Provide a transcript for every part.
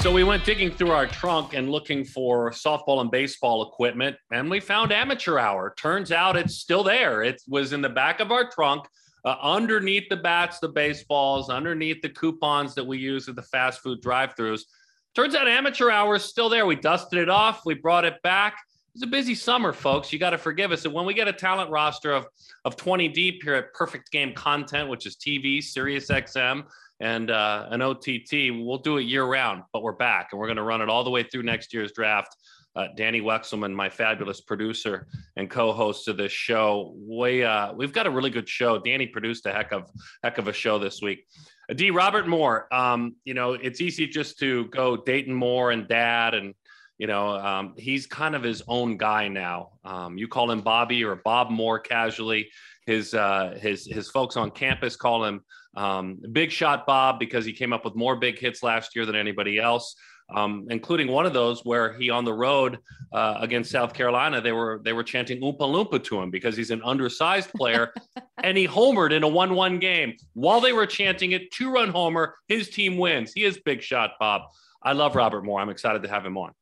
So we went digging through our trunk and looking for softball and baseball equipment, and we found amateur hour. Turns out it's still there. It was in the back of our trunk, uh, underneath the bats, the baseballs, underneath the coupons that we use at the fast food drive-throughs. Turns out amateur hour is still there. We dusted it off. We brought it back. It's a busy summer, folks. You got to forgive us. And when we get a talent roster of of 20 deep here at Perfect Game Content, which is TV, Sirius XM, and uh, an OTT. We'll do it year round, but we're back and we're going to run it all the way through next year's draft. Uh, Danny Wexelman, my fabulous producer and co-host of this show, we uh, we've got a really good show. Danny produced a heck of heck of a show this week. Uh, D. Robert Moore, um, you know, it's easy just to go Dayton Moore and Dad, and you know, um, he's kind of his own guy now. Um, you call him Bobby or Bob Moore casually. His uh, his his folks on campus call him um, big shot Bob because he came up with more big hits last year than anybody else. Um, including one of those where he on the road uh, against South Carolina, they were they were chanting Oompa Loompa to him because he's an undersized player, and he homered in a one-one game. While they were chanting it, two-run homer, his team wins. He is big shot Bob. I love Robert Moore. I'm excited to have him on.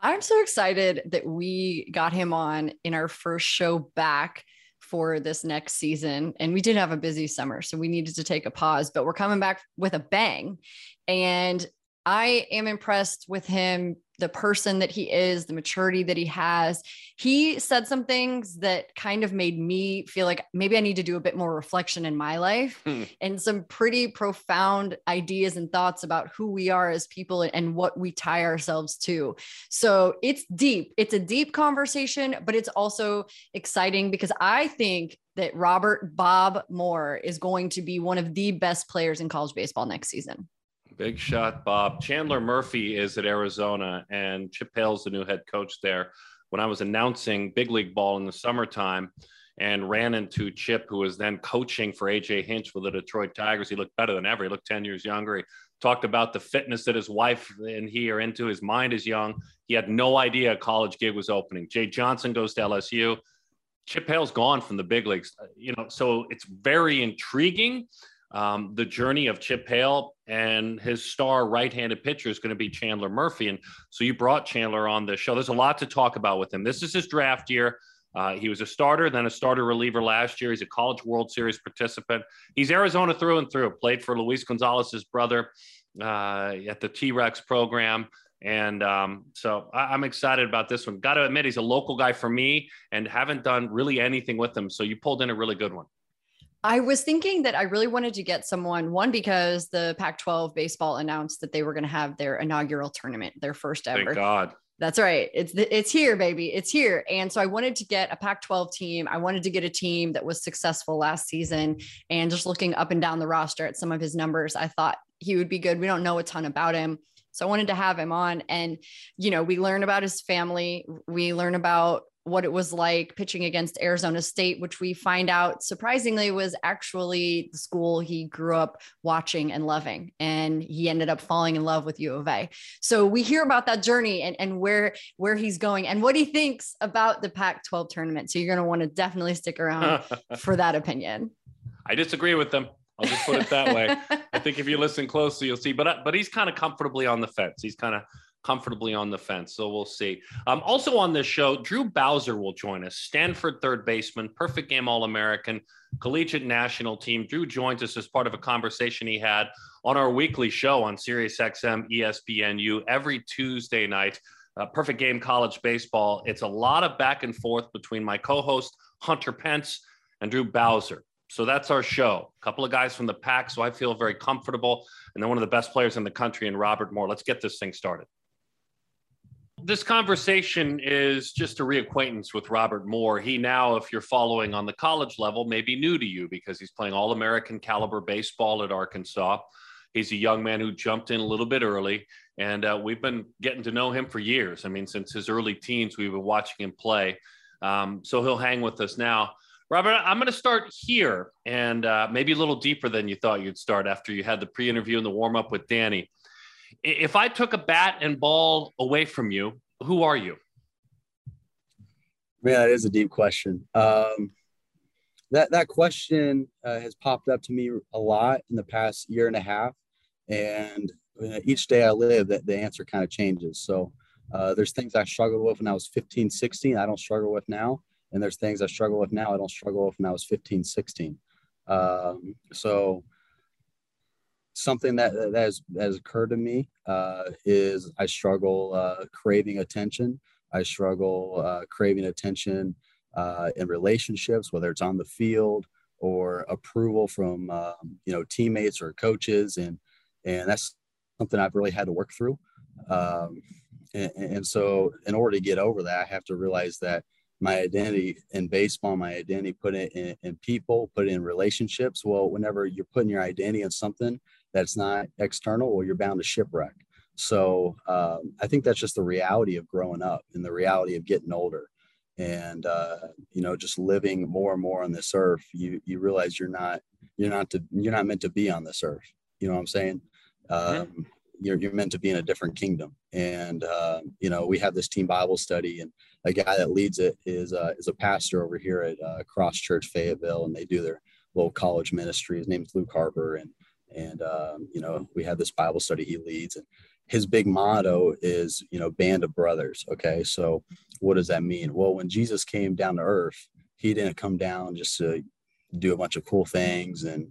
I'm so excited that we got him on in our first show back for this next season. And we did have a busy summer, so we needed to take a pause, but we're coming back with a bang. And I am impressed with him, the person that he is, the maturity that he has. He said some things that kind of made me feel like maybe I need to do a bit more reflection in my life hmm. and some pretty profound ideas and thoughts about who we are as people and what we tie ourselves to. So it's deep. It's a deep conversation, but it's also exciting because I think that Robert Bob Moore is going to be one of the best players in college baseball next season. Big shot, Bob. Chandler Murphy is at Arizona, and Chip Hale's the new head coach there. When I was announcing big league ball in the summertime and ran into Chip, who was then coaching for AJ Hinch with the Detroit Tigers, he looked better than ever. He looked 10 years younger. He talked about the fitness that his wife and he are into. His mind is young. He had no idea a college gig was opening. Jay Johnson goes to LSU. Chip Hale's gone from the big leagues, uh, you know, so it's very intriguing um, the journey of Chip Hale and his star right-handed pitcher is going to be Chandler Murphy. And so you brought Chandler on the show. There's a lot to talk about with him. This is his draft year. Uh, he was a starter, then a starter reliever last year. He's a College World Series participant. He's Arizona through and through. Played for Luis Gonzalez's brother uh, at the T-Rex program. And um, so I, am excited about this one. Got to admit, he's a local guy for me and haven't done really anything with him. So you pulled in a really good one. I was thinking that I really wanted to get someone, one, because the Pac 12 baseball announced that they were going to have their inaugural tournament, their first ever. Thank God. That's right. It's it's here, baby. It's here. And so I wanted to get a Pac-12 team. I wanted to get a team that was successful last season. And just looking up and down the roster at some of his numbers, I thought he would be good. We don't know a ton about him. So I wanted to have him on. And, you know, we learn about his family. We learn about what it was like pitching against Arizona State, which we find out surprisingly was actually the school he grew up watching and loving. And he ended up falling in love with U of A. So we hear about that journey and, and where, where he's going and what he thinks about the Pac 12 tournament. So you're going to want to definitely stick around for that opinion. I disagree with them. I'll just put it that way. I think if you listen closely, you'll see. But but he's kind of comfortably on the fence. He's kind of comfortably on the fence. So we'll see. Um, also on this show, Drew Bowser will join us, Stanford third baseman, perfect game All American, collegiate national team. Drew joins us as part of a conversation he had on our weekly show on Sirius XM ESPNU every Tuesday night. Uh, perfect game college baseball. It's a lot of back and forth between my co host, Hunter Pence, and Drew Bowser. So that's our show. A couple of guys from the pack, so I feel very comfortable. And then one of the best players in the country, and Robert Moore. Let's get this thing started. This conversation is just a reacquaintance with Robert Moore. He now, if you're following on the college level, may be new to you because he's playing all American caliber baseball at Arkansas. He's a young man who jumped in a little bit early, and uh, we've been getting to know him for years. I mean, since his early teens, we've been watching him play. Um, so he'll hang with us now. Robert, I'm going to start here and uh, maybe a little deeper than you thought you'd start after you had the pre interview and the warm up with Danny. If I took a bat and ball away from you, who are you? Man, that is a deep question. Um, that that question uh, has popped up to me a lot in the past year and a half, and each day I live, that the answer kind of changes. So uh, there's things I struggled with when I was 15, 16, I don't struggle with now. And there's things I struggle with now, I don't struggle with when I was 15, 16. Um, so something that, that has, has occurred to me uh, is I struggle uh, craving attention. I struggle uh, craving attention uh, in relationships, whether it's on the field or approval from um, you know teammates or coaches, and and that's something I've really had to work through. Um, and, and, so, in order to get over that, I have to realize that my identity in baseball, my identity put it in, in people, put it in relationships. Well, whenever you're putting your identity in something that's not external, well, you're bound to shipwreck. So um, I think that's just the reality of growing up and the reality of getting older. And uh, you know just living more and more on this earth you you realize you're not you're not to you're not meant to be on this earth. You know what i'm saying? Um, you're, you're meant to be in a different kingdom. And uh, you know we have this team bible study and a guy that leads it is uh, is a pastor over here at uh, cross church fayetteville and they do their little college ministry. His name's luke harper and and um, you know we have this bible study he leads and his big motto is you know band of brothers okay? So what does that mean? Well when jesus came down to earth he didn't come down just to do a bunch of cool things and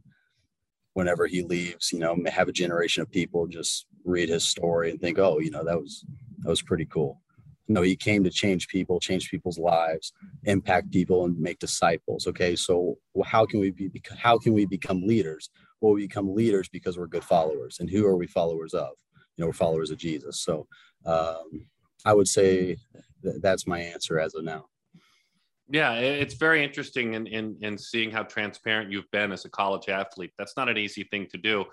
whenever he leaves you know have a generation of people just read his story and think oh you know that was that was pretty cool. No he came to change people change people's lives impact people and make disciples okay? So how can we be how can we become leaders well we become leaders because we're good followers and who are we followers of you know, we're followers of Jesus. So um, I would say th- that's my answer as of now. Yeah, it's very interesting in, in in seeing how transparent you've been as a college athlete. That's not an easy thing to do.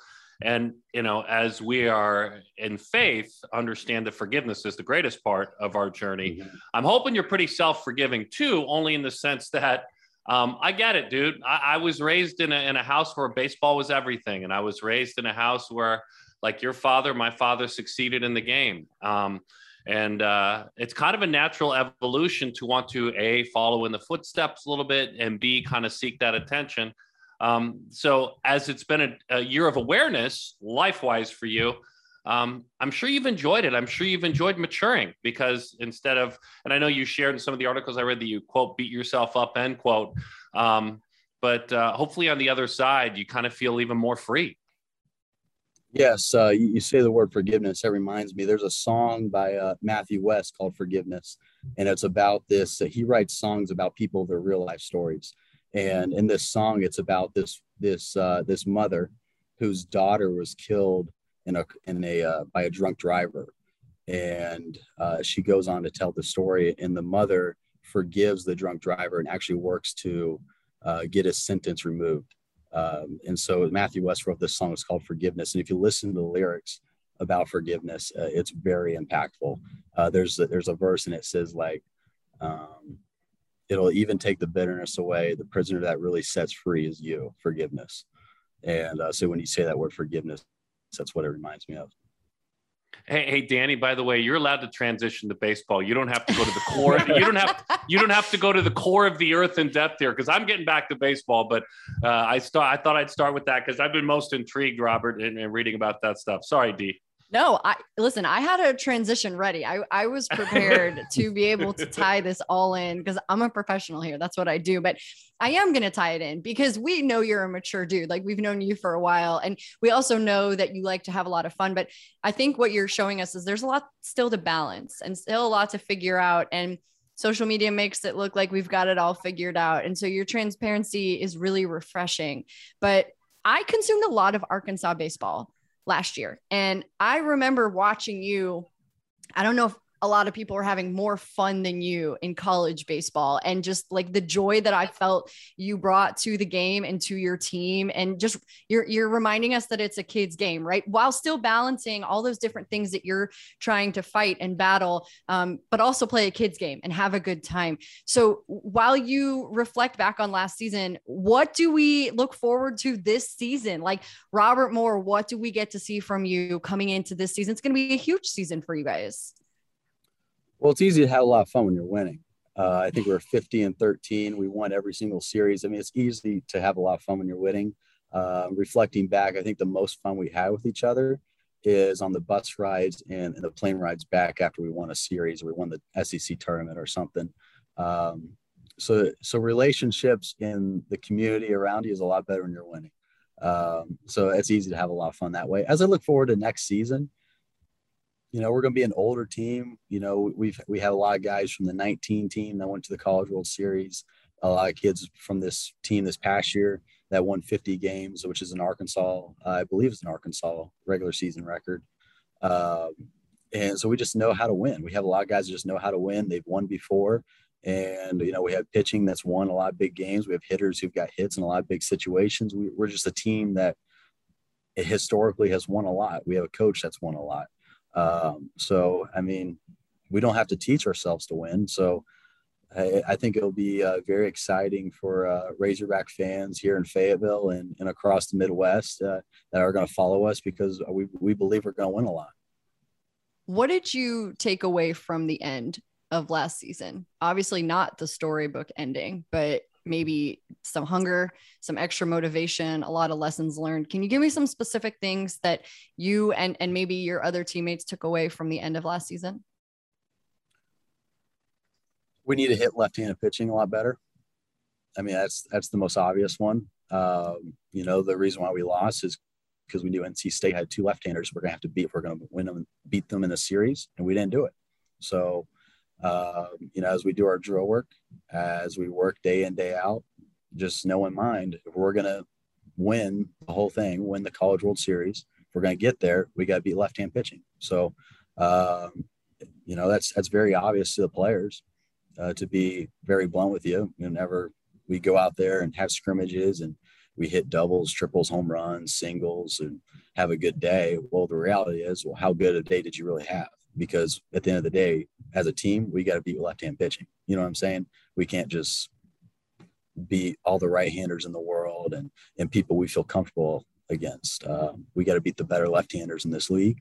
And you know, as we are in faith, understand that forgiveness is the greatest part of our journey. Mm-hmm. I'm hoping you're pretty self-forgiving too, only in the sense that um, I get it, dude. I, I was raised in a in a house where baseball was everything, and I was raised in a house where like your father, my father succeeded in the game. Um, and uh, it's kind of a natural evolution to want to a follow in the footsteps a little bit and b kind of seek that attention um, so as it's been a, a year of awareness life wise for you um, i'm sure you've enjoyed it i'm sure you've enjoyed maturing because instead of and i know you shared in some of the articles i read that you quote beat yourself up end quote um, but uh, hopefully on the other side you kind of feel even more free Yes, uh, you, you, say the word forgiveness. That reminds me. There's a song by uh, Matthew West called "Forgiveness," and it's about this. Uh, he writes songs about people, their real life stories. And in this song, it's about this this uh, this mother whose daughter was killed in a in a uh, by a drunk driver, and uh, she goes on to tell the story. And the mother forgives the drunk driver and actually works to get his sentence removed. Um, and so Matthew West wrote this song. It's called Forgiveness. And if you listen to the lyrics about forgiveness, uh, it's very impactful. Uh, there's a, there's a verse and it says like, um, it'll even take the bitterness away. The prisoner that really sets free is you. Forgiveness. And uh, so when you say that word forgiveness, that's what it reminds me of. Hey, hey, Danny. By the way, you're allowed to transition to baseball. You don't have to go to the core. you don't have. You don't have to go to the core of the earth in depth here because I'm getting back to baseball. But uh, I start. I thought I'd start with that because I've been most intrigued, Robert, in, in reading about that stuff. Sorry, D. No, I listen, I had a transition ready. I, I was prepared to be able to tie this all in because I'm a professional here. That's what I do. But I am going to tie it in because we know you're a mature dude. Like we've known you for a while. And we also know that you like to have a lot of fun. But I think what you're showing us is there's a lot still to balance and still a lot to figure out. And social media makes it look like we've got it all figured out. And so your transparency is really refreshing. But I consumed a lot of Arkansas baseball last year. And I remember watching you. I don't know if a lot of people are having more fun than you in college baseball. And just like the joy that I felt you brought to the game and to your team and just you're you're reminding us that it's a kids game right? While still balancing all those different things that you're trying to fight and battle um, but also play a kids game and have a good time. So while you reflect back on last season what do we look forward to this season? Like Robert Moore what do we get to see from you coming into this season? It's going to be a huge season for you guys well, it's easy to have a lot of fun when you're winning. Uh, I think we are 50 and 13. We won every single series. I mean, it's easy to have a lot of fun when you're winning. Uh, reflecting back, I think the most fun we had with each other is on the bus rides and, and, the plane rides back after we won a series or we won the SEC tournament or something. Um, so, so relationships in the community around you is a lot better when you're winning. Um, so it's easy to have a lot of fun that way. As I look forward to next season, you know, we're going to be an older team. You know, we've we have a lot of guys from the 19 team that went to the College World Series. A lot of kids from this team this past year that won 50 games, which is an Arkansas, uh, I believe it's an Arkansas regular season record. Um, and so we just know how to win. We have a lot of guys that just know how to win. They've won before. And, you know, we have pitching that's won a lot of big games. We have hitters who've got hits in a lot of big situations. We, we're just a team that historically has won a lot. We have a coach that's won a lot. Um, so, I mean, we don't have to teach ourselves to win. So, I, I think it'll be uh, very exciting for uh, Razorback fans here in Fayetteville and, and across the Midwest uh, that are going to follow us because we, we believe we're going to win a lot. What did you take away from the end of last season? Obviously, not the storybook ending, but maybe some hunger, some extra motivation, a lot of lessons learned. Can you give me some specific things that you and, and maybe your other teammates took away from the end of last season? we need to hit left-handed pitching a lot better. I mean, that's that's the most obvious one. Um, you know, the reason why we lost is because we knew NC State had two left-handers. We're gonna have to beat. We're gonna win them, beat them in the series, and we didn't do it. So, uh, you know, as we do our drill work, as we work day in day out, just know in mind if we're gonna win the whole thing, win the College World Series, if we're gonna get there, we got to beat left-hand pitching. So, um, you know, that's that's very obvious to the players uh, to be very blunt with you. Whenever we go out there and have scrimmages and we hit doubles, triples, home runs, singles, and have a good day. Well, the reality is, well, how good a day did you really have? Because at the end of the day, as a team, we got to beat left-hand pitching. You know what I'm saying? We can't just beat all the right-handers in the world and and people we feel comfortable against. Uh, we got to beat the better left-handers in this league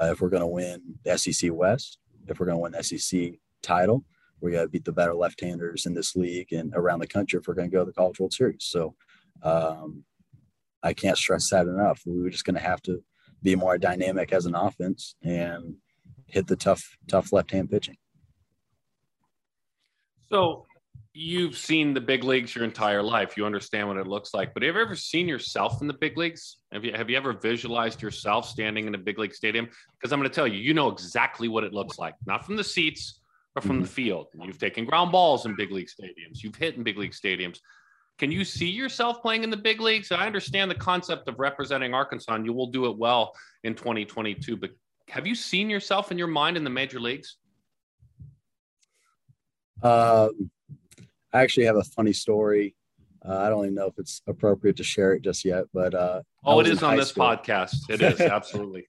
uh, if we're going to win the SEC West. If we're going to win the SEC title, we got to beat the better left-handers in this league and around the country if we're going to go to the College World Series. So um, I can't stress that enough. We were just going to have to be more dynamic as an offense and hit the tough, tough left-hand pitching. So you've seen the big leagues your entire life. You understand what it looks like. But have you ever seen yourself in the big leagues? Have you have you ever visualized yourself standing in a big league stadium? Because I'm going to tell you, you know exactly what it looks like. Not from the seats, or from the mm-hmm. field. You've taken ground balls in big league stadiums. You've hit in big league stadiums. Can you see yourself playing in the big leagues? I understand the concept of representing Arkansas, and you will do it well in 2022. But have you seen yourself in your mind in the major leagues? Uh, I actually have a funny story. Uh, I don't even know if it's appropriate to share it just yet, but uh, oh, it is on this school. podcast. It is absolutely.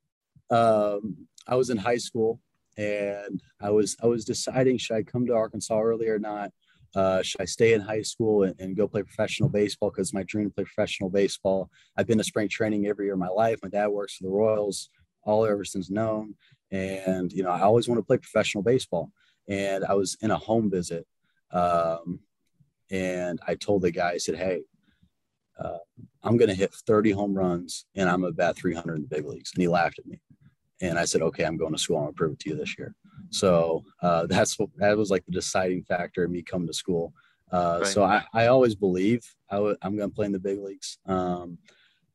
um, I was in high school and I was I was deciding should I come to Arkansas early or not. Uh, should I stay in high school and, and go play professional baseball? Because my dream to play professional baseball. I've been to spring training every year of my life. My dad works for the Royals all ever since known, and you know I always want to play professional baseball. And I was in a home visit, um, and I told the guy, I said, "Hey, uh, I'm going to hit 30 home runs, and I'm about 300 in the big leagues." And he laughed at me and I said, okay, I'm going to school. I'm gonna prove it to you this year. So uh, that's what that was like the deciding factor in me coming to school. Uh, right. So I, I always believe i w- I'm going to play in the big leagues. Um,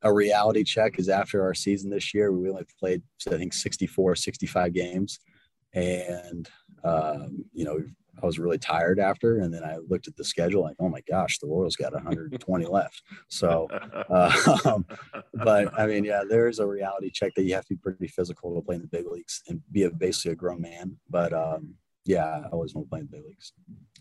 a reality check is after our season this year, we only played, I think 64, 65 games. And, um, you know, I was really tired after, and then I looked at the schedule like, oh my gosh, the Royals got 120 left. So, uh, um, but I mean, yeah, there is a reality check that you have to be pretty physical to play in the big leagues and be a, basically a grown man. But um, yeah, I always want to play in the big leagues.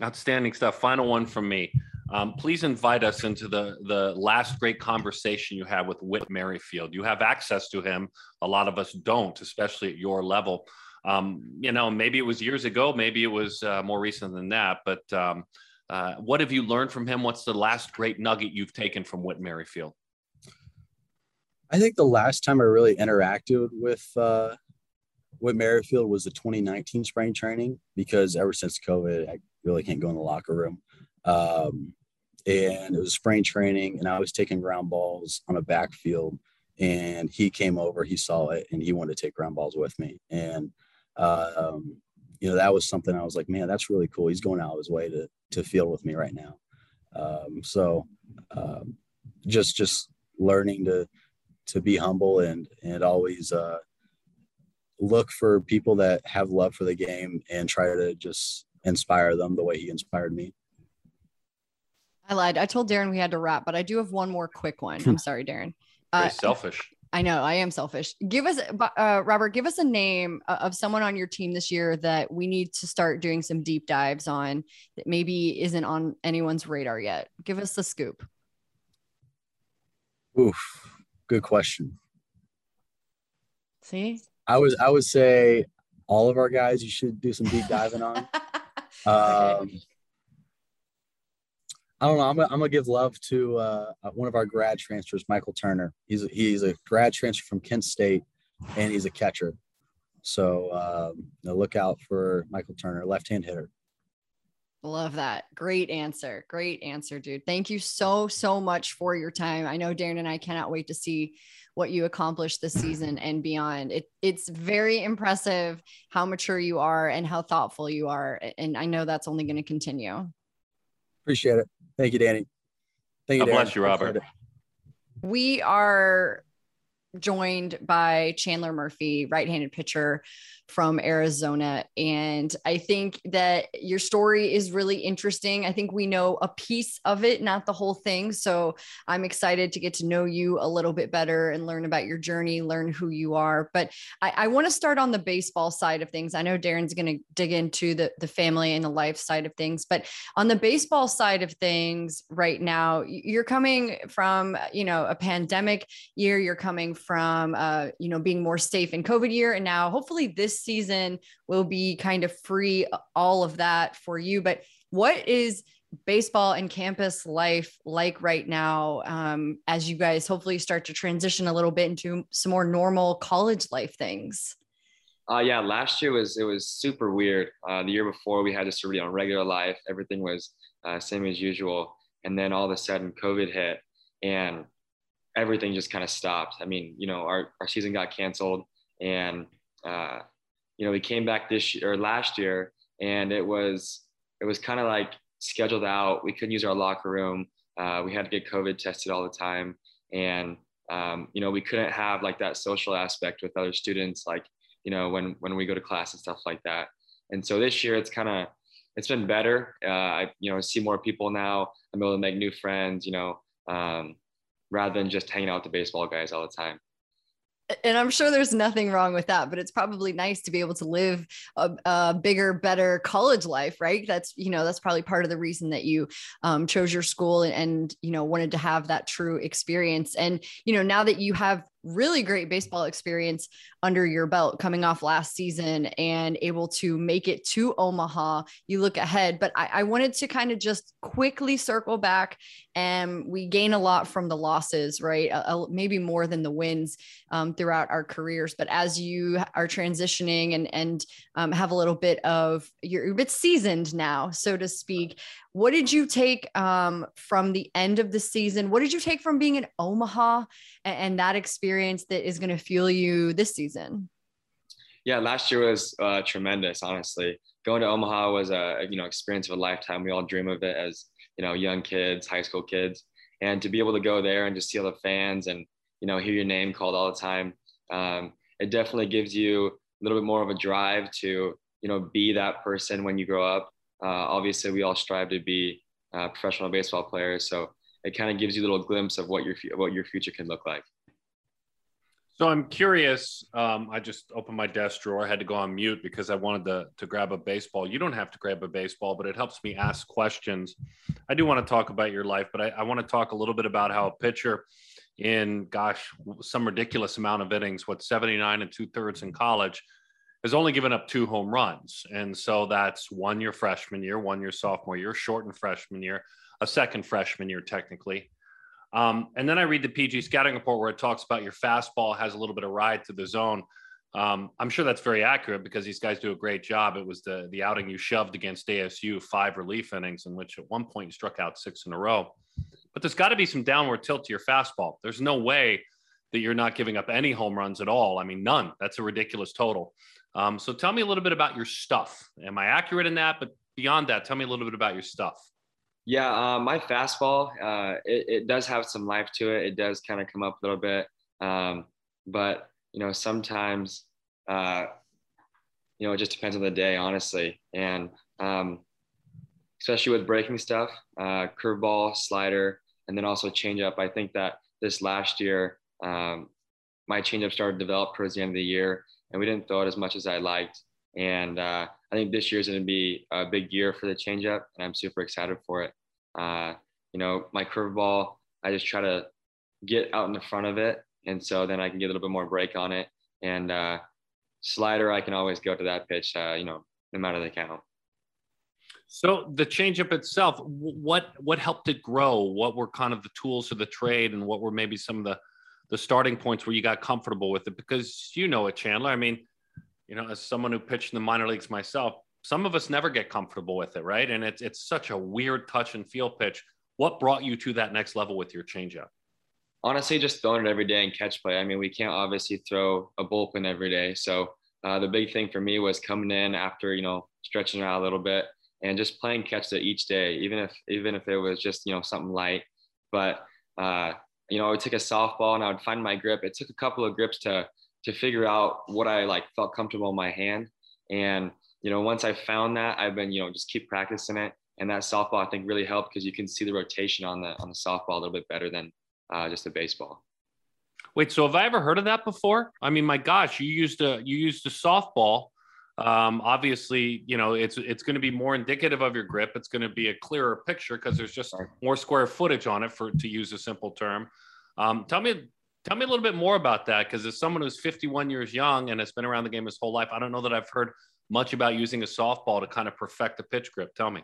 Outstanding stuff. Final one from me. Um, please invite us into the the last great conversation you had with Whit Merrifield. You have access to him. A lot of us don't, especially at your level um, you know, maybe it was years ago, maybe it was uh, more recent than that. But um, uh, what have you learned from him? What's the last great nugget you've taken from Whit Merrifield? I think the last time I really interacted with uh, Whit Merrifield was the 2019 spring training because ever since COVID, I really can't go in the locker room. Um, and it was spring training, and I was taking ground balls on a backfield and he came over, he saw it, and he wanted to take ground balls with me. And uh, um, you know, that was something I was like, man, that's really cool. He's going out of his way to to field with me right now. Um, so um, just just learning to to be humble and and always uh, look for people that have love for the game and try to just inspire them the way he inspired me. I lied. I told Darren we had to wrap, but I do have one more quick one. I'm sorry, Darren. Uh, selfish. I know I am selfish. Give us, uh, Robert, give us a name of someone on your team this year that we need to start doing some deep dives on that maybe isn't on anyone's radar yet. Give us the scoop. Oof, good question. See, I was I would say all of our guys you should do some deep diving on. um, I don't know. I'm gonna, I'm gonna give love to uh, uh, one of our grad transfers, Michael Turner. He's a, he's a grad transfer from Kent State, and he's a catcher. So um, look out for Michael Turner, left-hand hitter. Love that. Great answer. Great answer, dude. Thank you so, so much for your time. I know Darren and I cannot wait to see what you accomplished this season and beyond. It, it's very impressive how mature you are and how thoughtful you are. And I know that's only going to continue. Appreciate it. Thank you, Danny. Thank you. God bless you, Robert. We are joined by Chandler Murphy, right-handed pitcher from Arizona. And I think that your story is really interesting. I think we know a piece of it, not the whole thing. So I'm excited to get to know you a little bit better and learn about your journey, learn who you are. But I, I want to start on the baseball side of things. I know Darren's going to dig into the, the family and the life side of things, but on the baseball side of things right now, you're coming from, you know, a pandemic year, you're coming from, uh, you know, being more safe in COVID year. And now hopefully this season will be kind of free all of that for you. But what is baseball and campus life like right now um, as you guys hopefully start to transition a little bit into some more normal college life things? Uh, yeah, last year was it was super weird. Uh, the year before we had sort of on regular life, everything was uh, same as usual, and then all of a sudden COVID hit, and everything just kind of stopped. I mean, you know, our our season got canceled, and uh, you know, we came back this year or last year and it was, it was kind of like scheduled out. We couldn't use our locker room. Uh, we had to get COVID tested all the time. And, um, you know, we couldn't have like that social aspect with other students, like, you know, when, when we go to class and stuff like that. And so this year it's kind of, it's been better. Uh, I, you know, see more people now. I'm able to make new friends, you know, um, rather than just hanging out with the baseball guys all the time and I'm sure there's nothing wrong with that, but it's probably nice to be able to live a, a, bigger, better college life, right? That's you know that's probably part of the reason that you um, chose your school and, and you know wanted to have that true experience. And you know now that you have really great baseball experience under your belt coming off last season and able to make it to Omaha. You look ahead, but I, I wanted to kind of just quickly circle back and we gain a lot from the losses, right? Uh, maybe more than the wins um, throughout our careers. But as you are transitioning and, and um, have a little bit of, you're, a bit seasoned now, so to speak. What did you take um, from the end of the season? What did you take from being in Omaha and, and that experience that is going to fuel you this season? Yeah, last year was uh, tremendous. Honestly, going to Omaha was a you know experience of a lifetime. We all dream of it as you know young kids, high school kids, and to be able to go there and just see all the fans and you know hear your name called all the time. Um, it definitely gives you a little bit more of a drive to you know be that person when you grow up obviously we all strive to be uh, professional baseball players. So it kind of gives you a little glimpse of what your what your future can look like. So I'm curious. Um, I just opened my desk drawer. I had to go on mute because I wanted to, to grab a baseball. You don't have to grab a baseball, but it helps me ask questions. I do want to talk about your life, but I, I want to talk a little bit about how a pitcher in, gosh, some ridiculous amount of innings, what, 79 and two thirds in college, has only given up two home runs. And so that's one your freshman year, one your sophomore year, shortened freshman year, a second freshman year, technically. Um, and then I read the PG scouting report where it talks about your fastball has a little bit of ride to the zone. Um, I'm sure that's very accurate because these guys do a great job. It was the the outing you shoved against ASU, five relief innings, in which at one point you struck out six in a row. But there's got to be some downward tilt to your fastball. There's no way that you're not giving up any home runs at all. I mean, none. That's a ridiculous total. Um, so tell me a little bit about your stuff. Am I accurate in that? But beyond that, tell me a little bit about your stuff. Yeah, uh, my fastball, uh, it, it, does have some life to it. It does kind of come up a little bit. Um, but, you know, sometimes, uh, you know, it just depends on the day, honestly. And um, especially with breaking stuff, uh, curveball, slider, and then also changeup. I think that this last year, um, my changeup started to develop towards the end of the year, and we didn't throw it as much as I liked. And uh, I think this year is going to be a big year for the changeup, and I'm super excited for it. Uh, you know, my curveball, I just try to get out in the front of it, and so then I can get a little bit more break on it. And uh, slider, I can always go to that pitch, uh, you know, no matter the count. So the changeup itself, what what helped it grow? What were kind of the tools of the trade, and what were maybe some of the the starting points where you got comfortable with it? Because you know it, Chandler. I mean, you know, as someone who pitched in the minor leagues myself, some of us never get comfortable with it, right? And it's it's such a weird touch and feel pitch. What brought you to that next level with your changeup? Honestly, just throwing it every day and catch play. I mean, we can't obviously throw a bullpen every day, so uh, the big thing for me was coming in after you know stretching out a little bit and just playing catch it each day, even if even if it was just you know something light. But uh, you know, I would take a softball and I would find my grip. It took a couple of grips to to figure out what I like felt comfortable in my hand. And you know, once I found that, I've been you know just keep practicing it. And that softball I think really helped because you can see the rotation on the on the softball a little bit better than uh, just a baseball. Wait, so have I ever heard of that before? I mean, my gosh, you used a you used a softball um, obviously, you know it's it's going to be more indicative of your grip. It's going to be a clearer picture because there's just more square footage on it, for to use a simple term. Um, tell me tell me a little bit more about that because as someone who's 51 years young and has been around the game his whole life, I don't know that I've heard much about using a softball to kind of perfect the pitch grip. Tell me.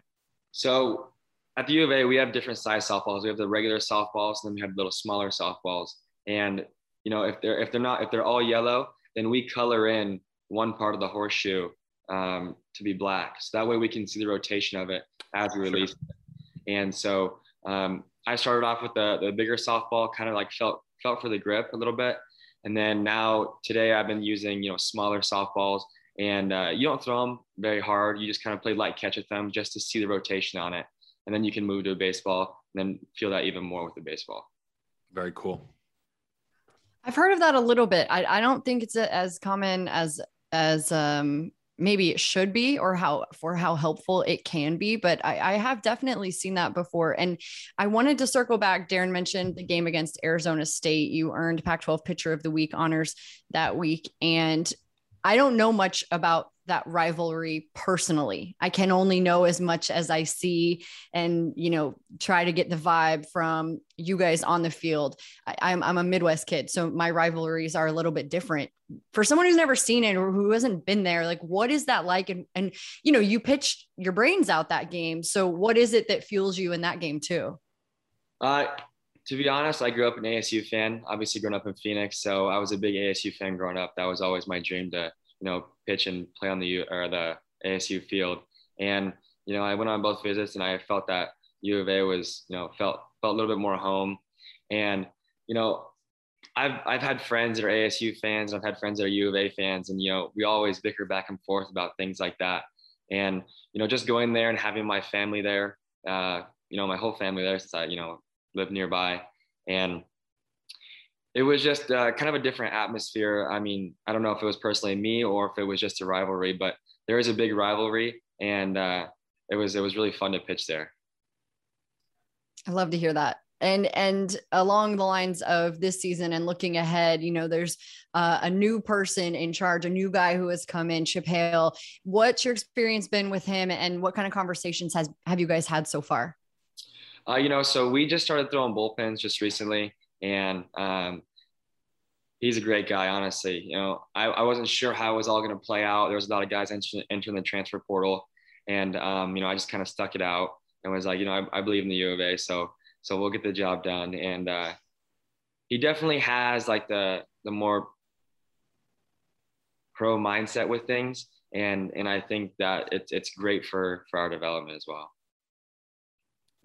So at the U of A, we have different size softballs. We have the regular softballs, and then we have little smaller softballs. And you know, if they're if they're not if they're all yellow, then we color in one part of the horseshoe um, to be black. So that way we can see the rotation of it as we release sure. it. And so um, I started off with the, the bigger softball, kind of like felt, felt for the grip a little bit. And then now today I've been using, you know, smaller softballs and uh, you don't throw them very hard. You just kind of play light catch with them just to see the rotation on it. And then you can move to a baseball and then feel that even more with the baseball. Very cool. I've heard of that a little bit. I, I don't think it's a, as common as as um, maybe it should be or how for how helpful it can be but I, I, have definitely seen that before. And i wanted to circle back. Darren mentioned the game against arizona state. You earned pac 12 pitcher of the week honors that week. And i don't know much about that rivalry personally. I can only know as much as I see and, you know, try to get the vibe from you guys on the field. I, am I'm, I'm a Midwest kid, so my rivalries are a little bit different. For someone who's never seen it or who hasn't been there, like what is that like? And, and, you know, you pitched your brains out that game. So what is it that fuels you in that game too? Uh, to be honest, I grew up an ASU fan, obviously growing up in Phoenix. So I was a big ASU fan growing up. That was always my dream to you know, pitch and play on the U or the ASU field. And, you know, I went on both visits and I felt that U of A was, you know, felt, felt a little bit more home. And, you know, I've, I've had friends that are ASU fans and I've had friends that are U of A fans. And, you know, we always bicker back and forth about things like that. And, you know, just going there and having my family there, uh, you know, my whole family there since I, you know, live nearby. And, it was just uh, kind of a different atmosphere. I mean, I don't know if it was personally me or if it was just a rivalry, but there is a big rivalry, and uh, it was it was really fun to pitch there. I love to hear that. And and along the lines of this season and looking ahead, you know, there's uh, a new person in charge, a new guy who has come in, Chip Hale. What's your experience been with him, and what kind of conversations has have you guys had so far? Uh, you know, so we just started throwing bullpens just recently and um, he's a great guy. Honestly, you know, I, I wasn't sure how it was all going to play out. There was a lot of guys entering, entering the transfer portal, and um, you know, I just kind of stuck it out and was like, you know, I, I, believe in the U of A, so so we'll get the job done. And uh, he definitely has like the the more pro mindset with things, and and I think that it's it's great for for our development as well.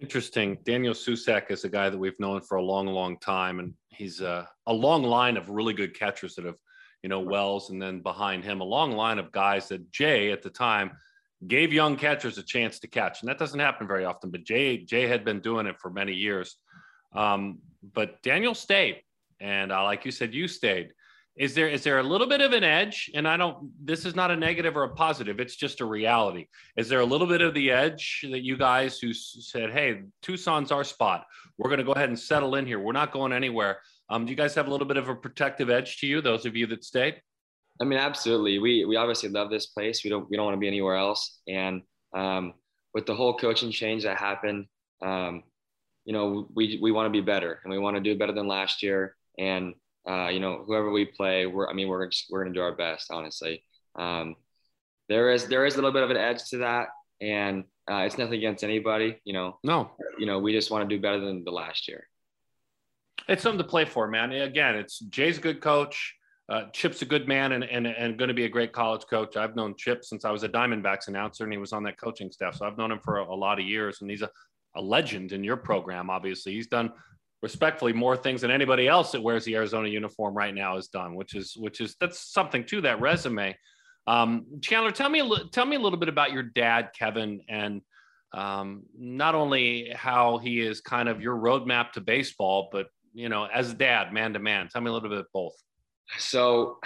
Interesting. Daniel Susac is a guy that we've known for a long, long time, and he's a, a long line of really good catchers that have, you know, Wells, and then behind him, a long line of guys that Jay at the time gave young catchers a chance to catch, and that doesn't happen very often. But Jay, Jay had been doing it for many years. Um, but Daniel stayed, and uh, like you said, you stayed. Is there is there a little bit of an edge? And I don't. This is not a negative or a positive. It's just a reality. Is there a little bit of the edge that you guys who said, "Hey, Tucson's our spot. We're going to go ahead and settle in here. We're not going anywhere." Um, do you guys have a little bit of a protective edge to you? Those of you that stayed. I mean, absolutely. We we obviously love this place. We don't we don't want to be anywhere else. And um, with the whole coaching change that happened, um, you know, we we want to be better and we want to do better than last year. And uh, you know, whoever we play, we're, I mean, we're just, we're going to do our best, honestly. Um, there is, there is a little bit of an edge to that and uh, it's nothing against anybody, you know, no, you know, we just want to do better than the last year. It's something to play for, man. Again, it's Jay's a good coach. Uh, Chip's a good man and, and, and going to be a great college coach. I've known Chip since I was a Diamondbacks announcer and he was on that coaching staff. So I've known him for a, a lot of years and he's a, a legend in your program. Obviously he's done respectfully more things than anybody else that wears the Arizona uniform right now has done, which is which is that's something to that resume. Um, Chandler, tell me a tell me a little bit about your dad, Kevin, and um, not only how he is kind of your roadmap to baseball, but you know, as a dad, man to man. Tell me a little bit of both. So,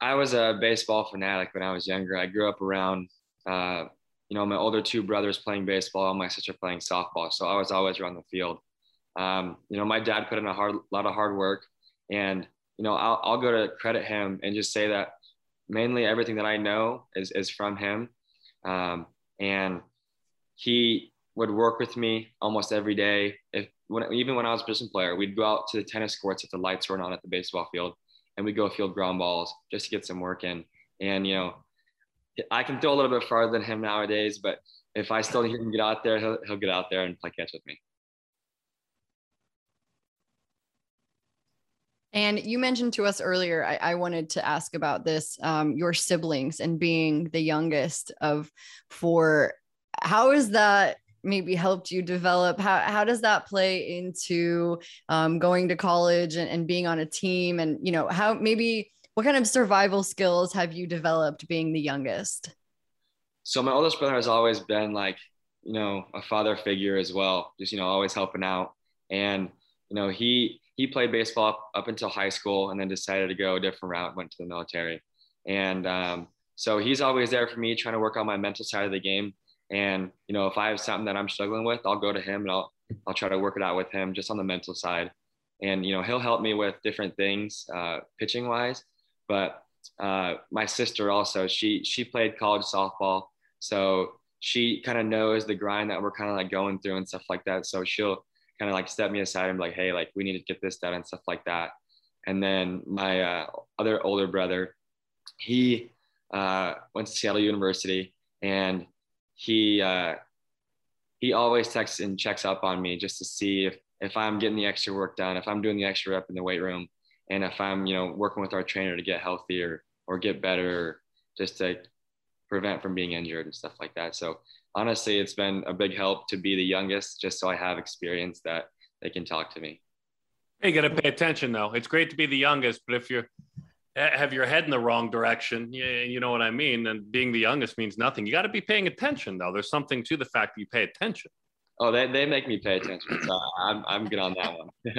I was a baseball fanatic when I was younger. I grew up around, uh, you know, my older two brothers playing baseball, my sister playing softball. So I was always around the field. Um, you know, my dad put in a hard, lot of hard work, and you know, I'll, I'll go to credit him and just say that mainly everything that I know is is from him, um, and he would work with me almost every day. If when, even when I was a position player, we'd go out to the tennis courts if the lights weren't on at the baseball field, and we'd go field ground balls just to get some work in. And you know, I can throw a little bit farther than him nowadays, but if I still need him get out there, he'll, he'll get out there and play catch with me. And you mentioned to us earlier, I, I wanted to ask about this um, your siblings and being the youngest of four. How has that maybe helped you develop? How, how does that play into um, going to college and, and being on a team? And, you know, how maybe what kind of survival skills have you developed being the youngest? So, my oldest brother has always been like, you know, a father figure as well, just, you know, always helping out. And, you know, he, he played baseball up, up, until high school and then decided to go a different route, went to the military. And um, so he's always there for me, trying to work on my mental side of the game. And, you know, if I have something that I'm struggling with, I'll go to him and I'll, I'll try to work it out with him just on the mental side. And, you know, he'll help me with different things uh, pitching wise. But uh, my sister also, she, she played college softball. So she kind of knows the grind that we're kind of like going through and stuff like that. So she'll, kind of like step me aside and be like, hey, like we need to get this done and stuff like that. And then my uh, other older brother, he uh, went to Seattle University and he uh, he always texts and checks up on me just to see if if I'm getting the extra work done, if I'm doing the extra rep in the weight room, and if I'm you know working with our trainer to get healthier or get better, just to prevent from being injured and stuff like that. So honestly, it's been a big help to be the youngest, just so I have experience that they can talk to me. You got to pay attention though. It's great to be the youngest, but if you have your head in the wrong direction, you, you know what I mean. And being the youngest means nothing. You got to be paying attention though. There's something to the fact that you pay attention. Oh, they, they make me pay attention. So I'm, I'm good on that one.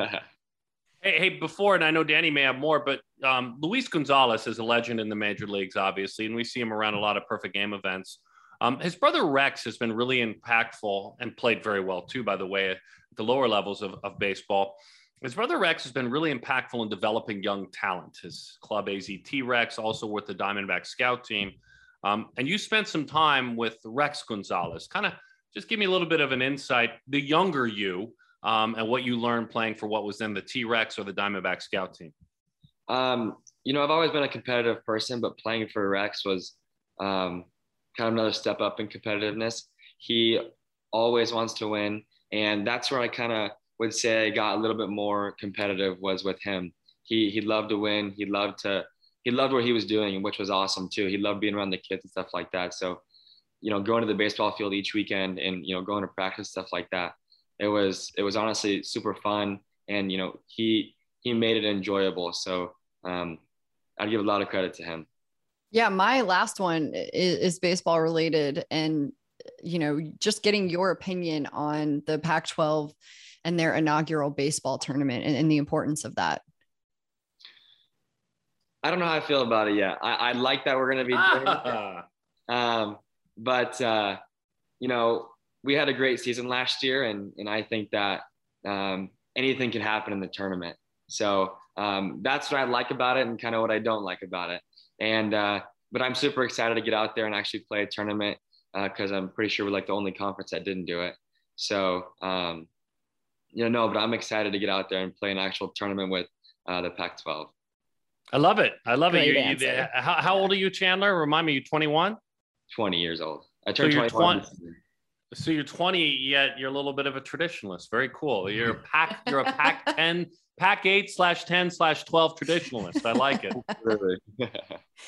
hey, hey, before, and I know Danny may have more, but um, Luis Gonzalez is a legend in the major leagues, obviously, and we see him around a lot of perfect game events. Um, his brother Rex has been really impactful and played very well too, by the way, at the lower levels of, of baseball. His brother Rex has been really impactful in developing young talent. His club AZT Rex, also with the Diamondback scout team. Um, and you spent some time with Rex Gonzalez. Kind of just give me a little bit of an insight, the younger you, um, and what you learned playing for what was then the T Rex or the Diamondback scout team. Um, you know, I've always been a competitive person, but playing for Rex was um, kind of another step up in competitiveness. He always wants to win. And that's where I kind of would say I got a little bit more competitive was with him. He, he loved to win. He loved to, he loved what he was doing, which was awesome too. He loved being around the kids and stuff like that. So, you know, going to the baseball field each weekend and, you know, going to practice, stuff like that. it was it was honestly super fun, and you know he he made it enjoyable. So um, I'd give a lot of credit to him. Yeah, my last one is, is baseball related, and you know, just getting your opinion on the Pac-12 and their inaugural baseball tournament and, and the importance of that. I don't know how I feel about it yet. I, I like that we're going to be doing it. Um, but, uh, you know, we had a great season last year, and, and I think that um, anything can happen in the tournament. So um, that's what I like about it and kind of what I don't like about it. And, uh, but I'm super excited to get out there and actually play a tournament uh, because uh, I'm pretty sure we're like the only conference that didn't do it. So, um, you know, no, but I'm excited to get out there and play an actual tournament with uh, the Pac-12. I love it. I love Great it. You, you, how, how old are you, Chandler? Remind me, you 21? 20 years old. I turned so 21. 20, so you're 20, yet you're a little bit of a traditionalist. Very cool. You're a pack. You're a pack 10, pack eight slash 10 slash 12 traditionalist. I like it. Really?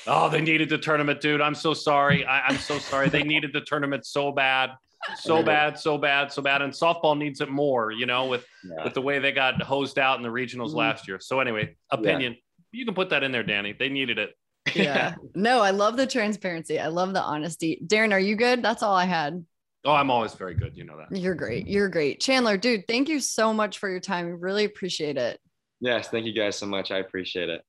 oh, they needed the tournament, dude. I'm so sorry. I, I'm so sorry. They needed the tournament so bad so bad, so bad, so bad. And softball needs it more, you know, with yeah. with the way they got hosed out in the regionals mm-hmm. last year. So anyway, opinion. Yeah. You can put that in there, Danny. They needed it. Yeah. no, I love the transparency. I love the honesty. Darren, are you good? That's all I had. Oh, I'm always very good. You know that. You're great. You're great. Chandler, dude, thank you so much for your time. We really appreciate it. Yes, thank you guys so much. I appreciate it.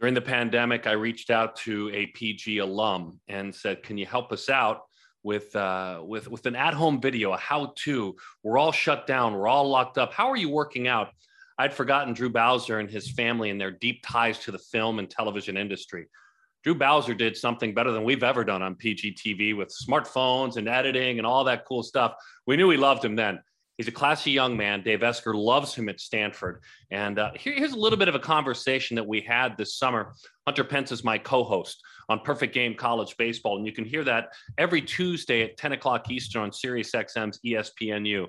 During the pandemic, I reached out to a PG alum and said, "Can you help us out with uh, with with an at-home video, a how-to. We're all shut down. We're all locked up. How are you working out? I'd forgotten Drew Bowser and his family and their deep ties to the film and television industry. Drew Bowser did something better than we've ever done on PGTV with smartphones and editing and all that cool stuff. We knew we loved him then. He's a classy young man. Dave Esquer loves him at Stanford. And uh, here, here's a little bit of a conversation that we had this summer. Hunter Pence is my co host on Perfect Game College Baseball. And you can hear that every Tuesday at 10 o'clock Eastern on Sirius XM's ESPNU.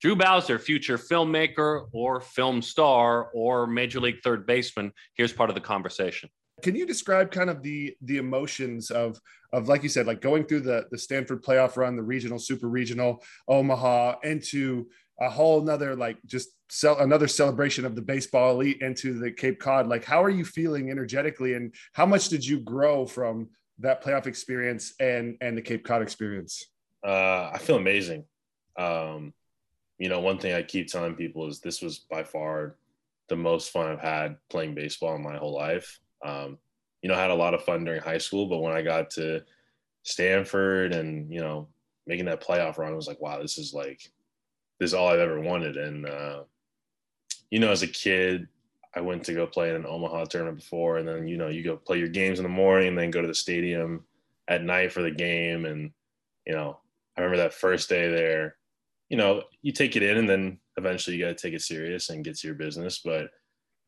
Drew Bowser, future filmmaker or film star or major league third baseman. Here's part of the conversation. Can you describe kind of the the emotions of of like you said, like going through the the Stanford playoff run, the regional, super regional, Omaha, into a whole another like just sell another celebration of the baseball elite into the Cape Cod. Like, how are you feeling energetically, and how much did you grow from that playoff experience and and the Cape Cod experience? Uh, I feel amazing. Um, you know, one thing I keep telling people is this was by far the most fun I've had playing baseball in my whole life. Um, you know, I had a lot of fun during high school, but when I got to Stanford and, you know, making that playoff run, I was like, wow, this is like, this is all I've ever wanted. And, uh, you know, as a kid, I went to go play in an Omaha tournament before, and then, you know, you go play your games in the morning and then go to the stadium at night for the game. And, you know, I remember that first day there, you know, you take it in and then eventually you got to take it serious and get to your business. But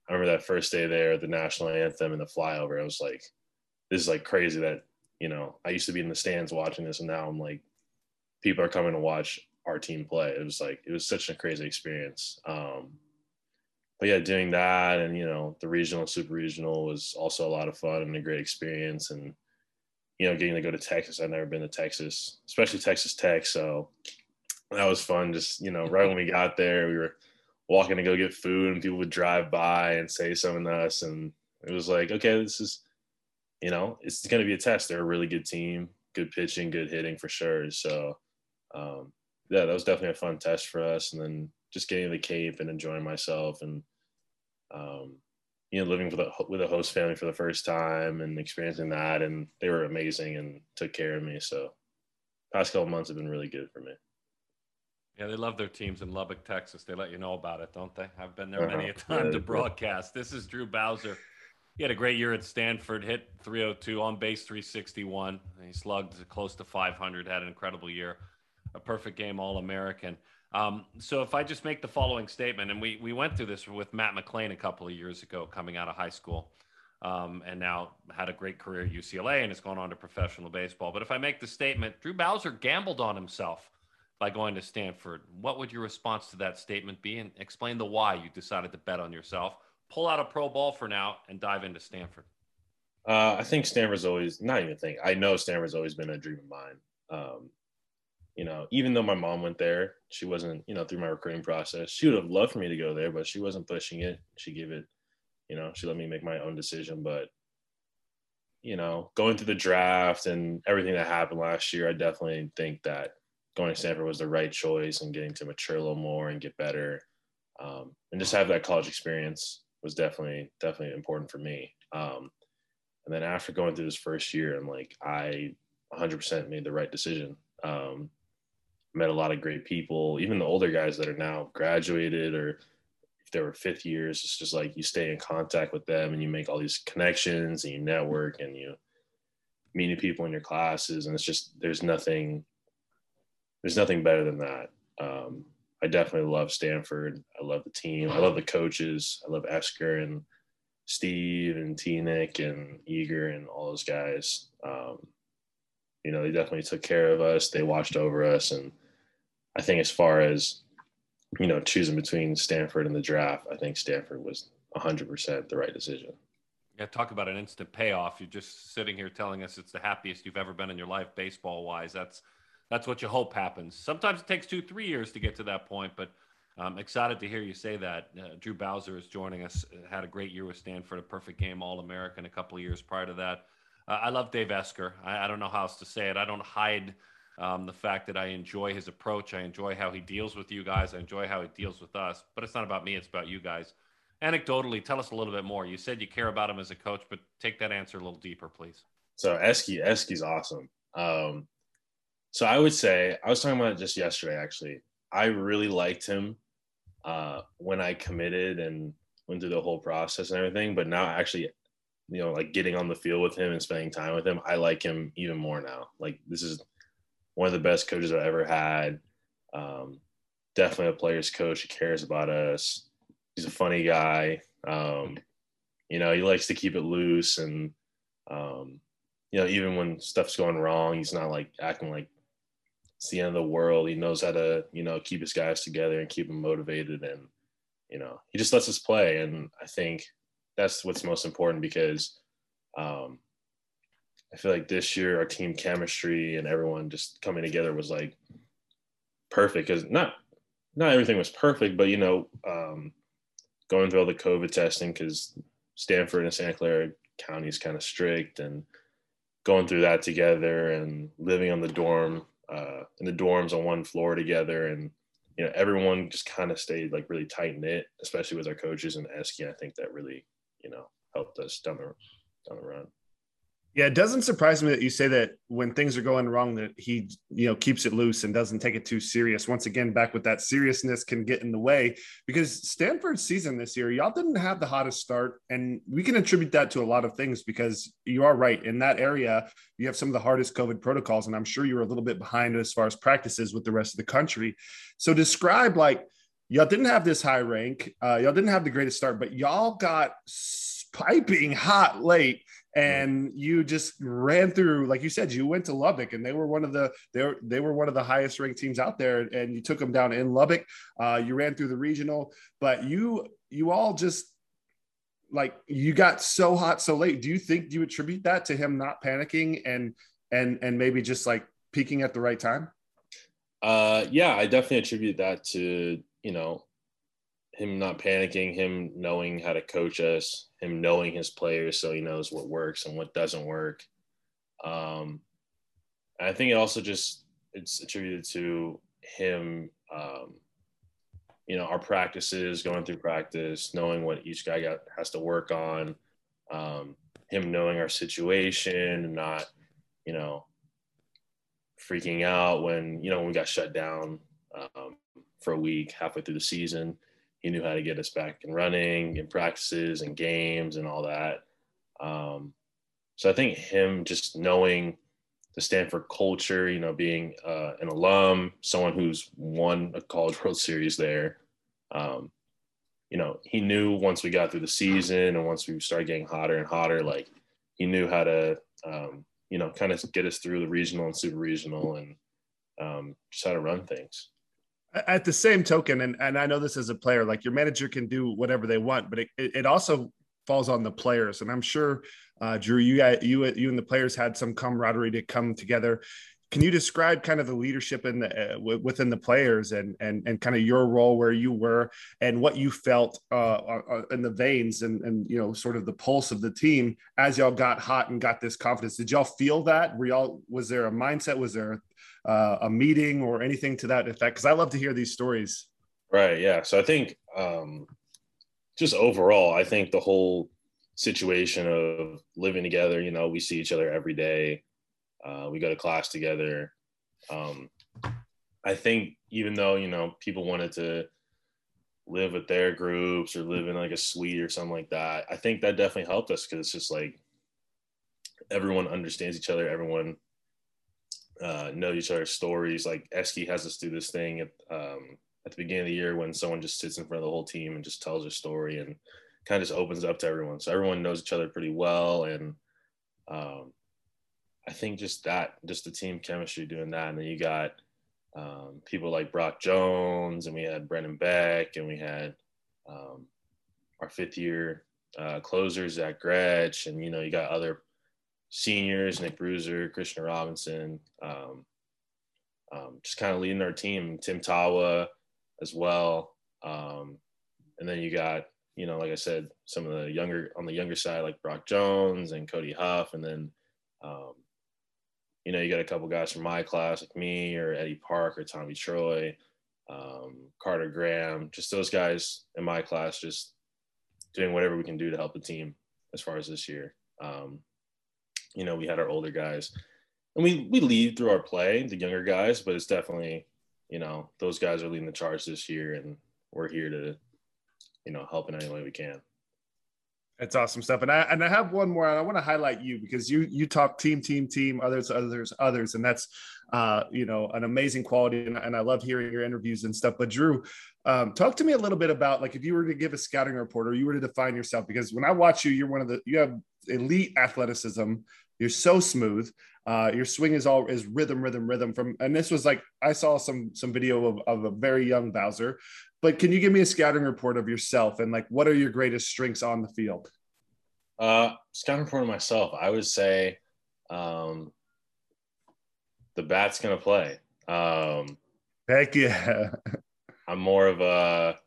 I remember that first day there, the national anthem and the flyover. I was like, this is like crazy that, you know, I used to be in the stands watching this and now I'm like, people are coming to watch our team play. It was like, it was such a crazy experience. Um, but yeah, doing that and, you know, the regional, super regional was also a lot of fun and a great experience. And, you know, getting to go to Texas. I've never been to Texas, especially Texas Tech. So that was fun. Just, you know, right when we got there, we were, walking to go get food and people would drive by and say something to us. And it was like okay this is you know it's going to be a test. They're a really good team good pitching good hitting for sure. So um, yeah that was definitely a fun test for us. And then just getting the cape and enjoying myself and um, you know living with a with a host family for the first time and experiencing that. And they were amazing and took care of me. So past couple months have been really good for me yeah, they love their teams in Lubbock, Texas. They let you know about it, don't they? I've been there many a uh-huh. time to broadcast. This is Drew Bowser. He had a great year at Stanford, hit 302 on base 361. He slugged close to 500, had an incredible year, a perfect game All American. Um, so if I just make the following statement, and we, we went through this with Matt McLain a couple of years ago coming out of high school. Um, and now had a great career at UCLA and has gone on to professional baseball. But if I make the statement, Drew Bowser gambled on himself by going to Stanford. What would your response to that statement be? And explain the why you decided to bet on yourself. Pull out a pro ball for now and dive into Stanford. Uh, I think Stanford's always not even think. I know Stanford's always been a dream of mine. Um, you know, even though my mom went there, she wasn't, you know, through my recruiting process. She would have loved for me to go there, but she wasn't pushing it. She gave it, you know, she let me make my own decision. But, you know, going through the draft and everything that happened last year, I definitely think that going to Stanford was the right choice and getting to mature a little more and get better. Um, and just have that college experience was definitely, definitely important for me. Um, and then after going through this first year, I'm like, I 100% made the right decision. Um, met a lot of great people, even the older guys that are now graduated or if they were fifth years, it's just like you stay in contact with them and you make all these connections and you network and you meet new people in your classes. And it's just, there's nothing, there's nothing better than that. Um, I definitely love Stanford. I love the team. I love the coaches. I love Esquer and Steve and T Nick and Eager and all those guys. Um, you know, they definitely took care of us. They watched over us and, I think as far as you know choosing between Stanford and the draft, I think Stanford was 100% the right decision. Yeah, talk about an instant payoff. You're just sitting here telling us it's the happiest you've ever been in your life, baseball wise. That's that's what you hope happens. Sometimes it takes two, three years to get to that point, but I'm excited to hear you say that. Uh, Drew Bowser is joining us. Had a great year with Stanford, a perfect game All American a couple of years prior to that. Uh, I love Dave Esquer. I, I, don't know how else to say it. I don't hide um, the fact that I enjoy his approach, I enjoy how he deals with you guys, I enjoy how he deals with us. But it's not about me; it's about you guys. Anecdotally, tell us a little bit more. You said you care about him as a coach, but take that answer a little deeper, please. So Esky, Esky's awesome. Um, so I would say I was talking about it just yesterday. Actually, I really liked him uh, when I committed and went through the whole process and everything. But now, actually, you know, like getting on the field with him and spending time with him, I like him even more now. Like this is one of the best coaches I've ever had. Um, definitely a player's coach. He cares about us. He's a funny guy. Um, you know, he likes to keep it loose and, um, you know, even when stuff's going wrong, he's not like acting like it's the end of the world. He knows how to, you know, keep his guys together and keep them motivated. And, you know, he just lets us play. And I think that's what's most important because, um, I feel like this year our team chemistry and everyone just coming together was like perfect because not not everything was perfect, but you know, um, going through all the COVID testing because Stanford and Santa Clara County is kind of strict and going through that together and living on the dorm uh, in the dorms on one floor together and you know everyone just kind of stayed like really tight knit, especially with our coaches and Esky. I think that really you know helped us down the down the run. Yeah, it doesn't surprise me that you say that when things are going wrong that he, you know, keeps it loose and doesn't take it too serious. Once again, back with that seriousness can get in the way because Stanford's season this year, y'all didn't have the hottest start, and we can attribute that to a lot of things because you are right in that area. You have some of the hardest COVID protocols, and I'm sure you were a little bit behind as far as practices with the rest of the country. So describe like y'all didn't have this high rank, uh, y'all didn't have the greatest start, but y'all got piping hot late and you just ran through like you said you went to lubbock and they were one of the they were, they were one of the highest ranked teams out there and you took them down in lubbock. Uh, you ran through the regional but you you all just like you got so hot so late. Do you think do you attribute that to him not panicking and and and maybe just like peaking at the right time? Uh yeah i definitely attribute that to you know him not panicking, him knowing how to coach us, him knowing his players so he knows what works and what doesn't work. Um, I think it also just it's attributed to him, um, you know, our practices, going through practice, knowing what each guy got has to work on, um, him knowing our situation not, you know, freaking out when you know when we got shut down um, for a week halfway through the season he knew how to get us back and running in practices and games and all that. Um, so I think him just knowing the Stanford culture, you know, being uh, an alum, someone who's won a College World Series there, um, you know, he knew once we got through the season and once we started getting hotter and hotter, like he knew how to, um, you know, kind of get us through the regional and super regional and um, just how to run things at the same token, and, and I know this as a player, like your manager can do whatever they want, but it, it also falls on the players. And I'm sure, uh, Drew, you, you, you and the players had some camaraderie to come together. can you describe kind of the leadership in the uh, within the players and and and kind of your role where you were and what you felt uh, uh, uh, in the veins and and you know sort of the pulse of the team as y'all got hot and got this confidence? Did y'all feel that? Were y'all was there a mindset? Was there uh, a meeting or anything to that effect? Because I love to hear these stories. Right. Yeah. So I think um, just overall, I think the whole situation of living together. You know, we see each other every day uh, we go to class together. Um, I think even though you know people wanted to live with their groups or live in like a suite or something like that, I think that definitely helped us because it's just like everyone understands each other. Everyone uh, knows each other's stories. Like Eski has us do this thing at, um, at the beginning of the year when someone just sits in front of the whole team and just tells their story and kind of just opens up to everyone. So everyone knows each other pretty well and um, I think just that, just the team chemistry doing that. And then you got um, people like Brock Jones, and we had Brendan Beck, and we had um, our fifth year uh, closers, Zach Grech, and you know, you got other seniors, Nick Brueser, Christian Robinson, um, um, just kind of leading our team, Tim Tawa as well. Um, and then you got, you know, like I said, some of the younger on the younger side, like Brock Jones and Cody Huff, and then um, you know, you got a couple guys from my class, like me or Eddie Park or Tommy Troy, um, Carter Graham, just those guys in my class, just doing whatever we can do to help the team as far as this year. Um, you know, we had our older guys, and we we lead through our play, the younger guys, but it's definitely, you know, those guys are leading the charge this year, and we're here to, you know, help in any way we can. That's awesome stuff. And I and I have one more. I want to highlight you because you you talk team, team, team, others, others, others, and that's uh, you know an amazing quality. And, and I love hearing your interviews and stuff. But Drew, um, talk to me a little bit about like if you were to give a scouting report or you were to define yourself, because when I watch you, you're one of the you have elite athleticism. You're so smooth. Uh, your swing is all is rhythm, rhythm, rhythm. From and this was like I saw some some video of, of a very young Bowser, but can you give me a scouting report of yourself and like what are your greatest strengths on the field? Uh, scouting report of myself, I would say um, the bat's gonna play. Um, Heck yeah! I'm more of a,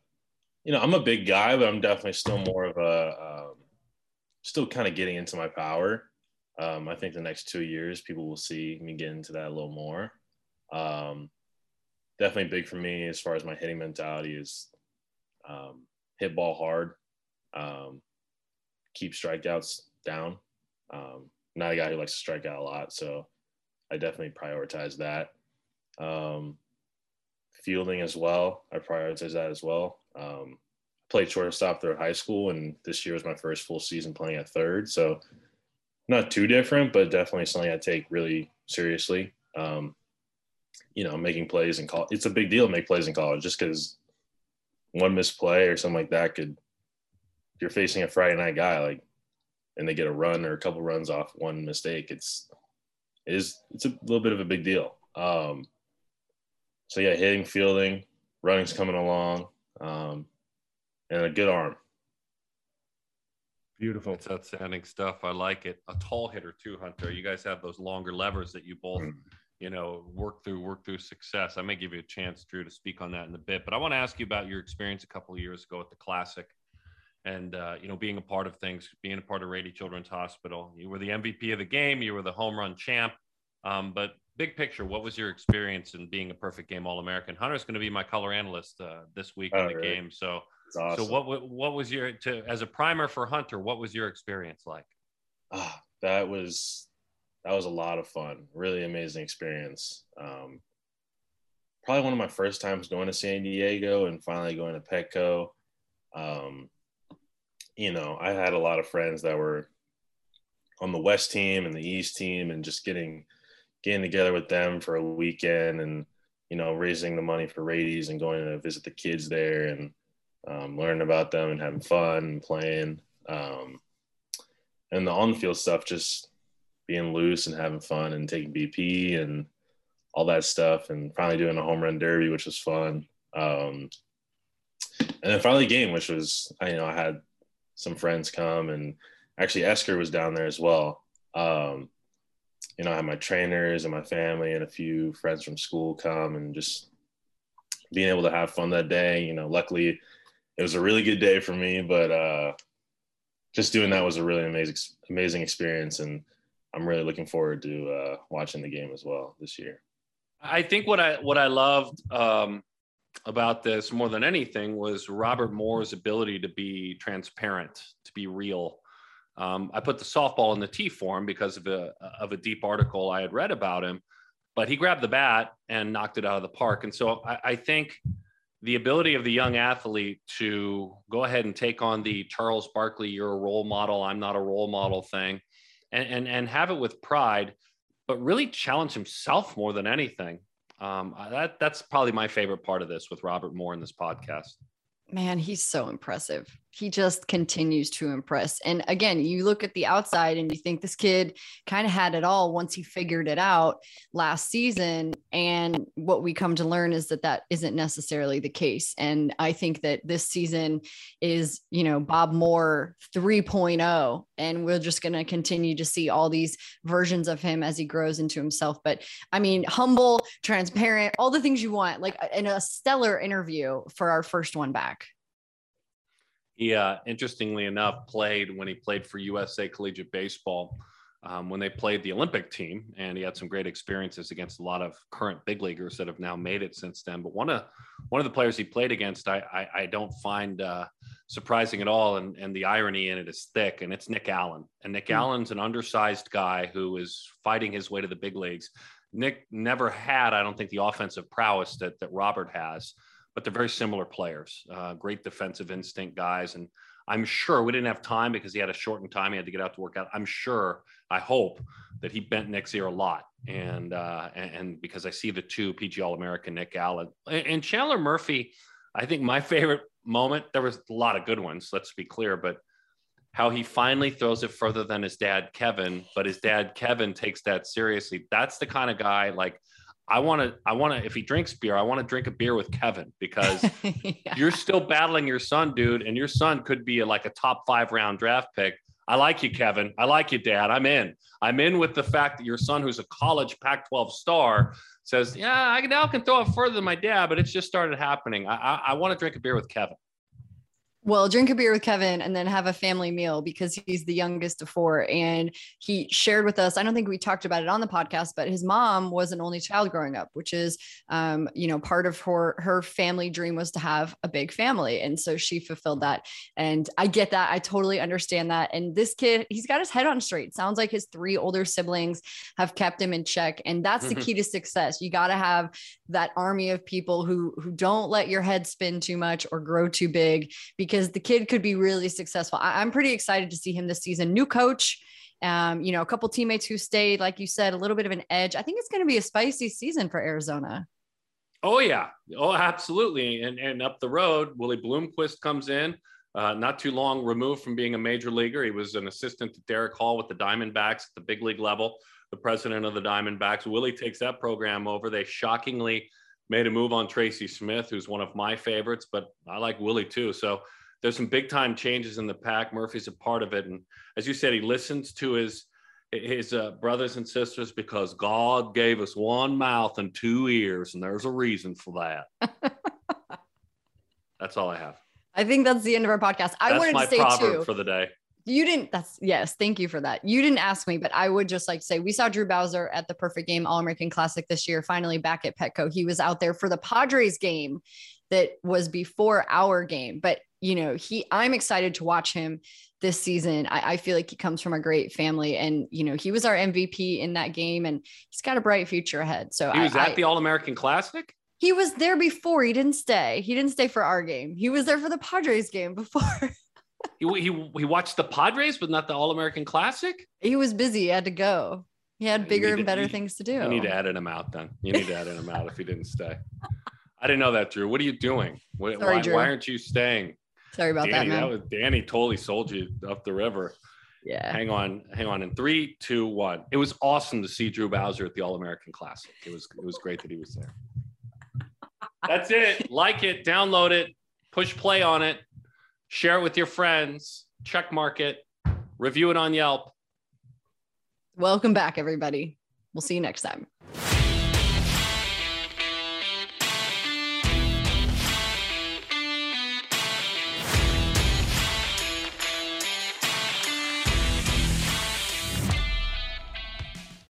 you know, I'm a big guy, but I'm definitely still more of a, um, still kind of getting into my power. Um, I think the next two years, people will see me get into that a little more. Um, definitely big for me as far as my hitting mentality is um, hit ball hard, um, keep strikeouts down. Um, not a guy who likes to strike out a lot, so I definitely prioritize that. Um, fielding as well, I prioritize that as well. Um, played shortstop through high school, and this year was my first full season playing at third, so not too different, but definitely something I take really seriously. Um, you know, making plays in college. It's a big deal to make plays in college just because one misplay or something like that could, you're facing a Friday night guy, like, and they get a run or a couple runs off one mistake. It's, it is, it's a little bit of a big deal. Um, so yeah, hitting, fielding, running's coming along, um, and a good arm. Beautiful. It's outstanding stuff. I like it. A tall hitter too, Hunter. You guys have those longer levers that you both mm you know, work through work through success. I may give you a chance, Drew, to speak on that in a bit, but I want to ask you about your experience a couple of years ago at the Classic, and uh, you know, being a part of things, being a part of Rady Children's Hospital. You were the MVP of the game, you were the home run champ, um, but big picture, what was your experience in being a perfect game All American? Hunter's going to be my color analyst uh, this week oh, in the really? game, so. Awesome. So what what was your to as a primer for Hunter? What was your experience like? Ah, that was that was a lot of fun. Really amazing experience. Um, probably one of my first times going to San Diego and finally going to Petco. Um, you know, I had a lot of friends that were on the West team and the East team, and just getting getting together with them for a weekend and you know raising the money for Rady's and going to visit the kids there and um, learning about them and having fun playing. Um, and the on the field stuff just being loose and having fun and taking BP and all that stuff, and finally doing a home run derby, which was fun. Um, and then finally game, which was I you know I had some friends come and actually Esquer was down there as well. Um, you know, I had my trainers and my family and a few friends from school come and just being able to have fun that day. You know, luckily it was a really good day for me, but uh, just doing that was a really amazing, amazing experience. And I'm really looking forward to uh, watching the game as well this year. I think what I what I loved um, about this more than anything was Robert Moore's ability to be transparent, to be real. Um, I put the softball in the T form because of a of a deep article I had read about him, but he grabbed the bat and knocked it out of the park. And so I, I think the ability of the young athlete to go ahead and take on the Charles Barkley, you're a role model, I'm not a role model thing, and and, and have it with pride, but really challenge himself more than anything. Um, that that's probably my favorite part of this with Robert Moore in this podcast. Man, he's so impressive he just continues to impress. And again, you look at the outside and you think this kid kind of had it all once he figured it out last season. And what we come to learn is that that isn't necessarily the case. And I think that this season is, you know, Bob Moore 3.0. And we're just going to continue to see all these versions of him as he grows into himself. But I mean, humble, transparent, all the things you want, like in a stellar interview for our first one back. He, uh, interestingly enough, played when he played for USA Collegiate Baseball um, when they played the Olympic team, and he had some great experiences against a lot of current big leaguers that have now made it since then. But one of one of the players he played against, I I, I don't find uh, surprising at all, and and the irony in it is thick, and it's Nick Allen. And Nick mm. Allen's an undersized guy who is fighting his way to the big leagues. Nick never had, I don't think, the offensive prowess that that Robert has but they're very similar players. Uh, great defensive instinct guys, and I'm sure we didn't have time because he had a shortened time. He had to get out to work out. I'm sure, I hope that he bent Nick's ear a lot, and uh, and, because I see the two PG All American Nick Allen and Chandler Murphy. I think my favorite moment. There was a lot of good ones. Let's be clear, but how he finally throws it further than his dad Kevin, but his dad Kevin takes that seriously. That's the kind of guy like I want to, I want to, if he drinks beer, I want to drink a beer with Kevin because yeah. you're still battling your son, dude, and your son could be a, like a top five round draft pick. I like you, Kevin. I like you, Dad. I'm in. I'm in with the fact that your son, who's a college Pac 12 star, says, Yeah, I now can throw it further than my dad, but it's just started happening. I, I, I want to drink a beer with Kevin. Well, drink a beer with Kevin and then have a family meal because he's the youngest of four. And he shared with us, I don't think we talked about it on the podcast, but his mom was an only child growing up, which is, um, you know, part of her, her family dream was to have a big family. And so she fulfilled that. And I get that. I totally understand that. And this kid, he's got his head on straight. Sounds like his three older siblings have kept him in check. And that's the mm-hmm. key to success. You got to have that army of people who, who don't let your head spin too much or grow too big because because the kid could be really successful. I, am pretty excited to see him this season. New coach, um, you know, a couple teammates who stayed, like you said, a little bit of an edge. I think it's going to be a spicy season for Arizona. Oh yeah, oh absolutely. And and up the road, Willie Bloomquist comes in. Uh, not too long removed from being a major leaguer. He was an assistant to Derrick Hall with the Diamondbacks at the big league level, the president of the Diamondbacks. Willie takes that program over. They shockingly made a move on Tracy Smith, who's one of my favorites, but I like Willie too. So there's some big time changes in the pack. Murphy's a part of it, and as you said, he listens to his his uh, brothers and sisters because God gave us one mouth and two ears, and there's a reason for that. that's all I have. I think that's the end of our podcast. I that's wanted to say too, for the day. You didn't. That's yes. Thank you for that. You didn't ask me, but I would just like to say we saw Drew Bowser at the Perfect Game All American Classic this year. Finally back at Petco. He was out there for the Padres game that was before our game, but you know, he, I'm excited to watch him this season. I, I, feel like he comes from a great family and, you know, he was our MVP in that game and he's got a bright future ahead. So he was I, at the All American Classic. He was there before. He didn't stay. He didn't stay for our game. He was there for the Padres game before. he, he, he watched the Padres, but not the All American Classic. He was busy. He had to go. He had bigger and better things to do. You need to edit him out then. You need to edit him out if he didn't stay. I didn't know that, Drew. What are you doing? Why, Sorry, Drew. why aren't you staying? Sorry about Danny, that, man. That was Danny totally sold you up the river. Yeah. Hang on, hang on. In three, two, one. It was awesome to see Drew Bowser at the All American Classic. It was it was great that he was there. That's it. Like it, download it, push play on it, share it with your friends, check mark it, review it on Yelp. Welcome back, everybody. We'll see you next time.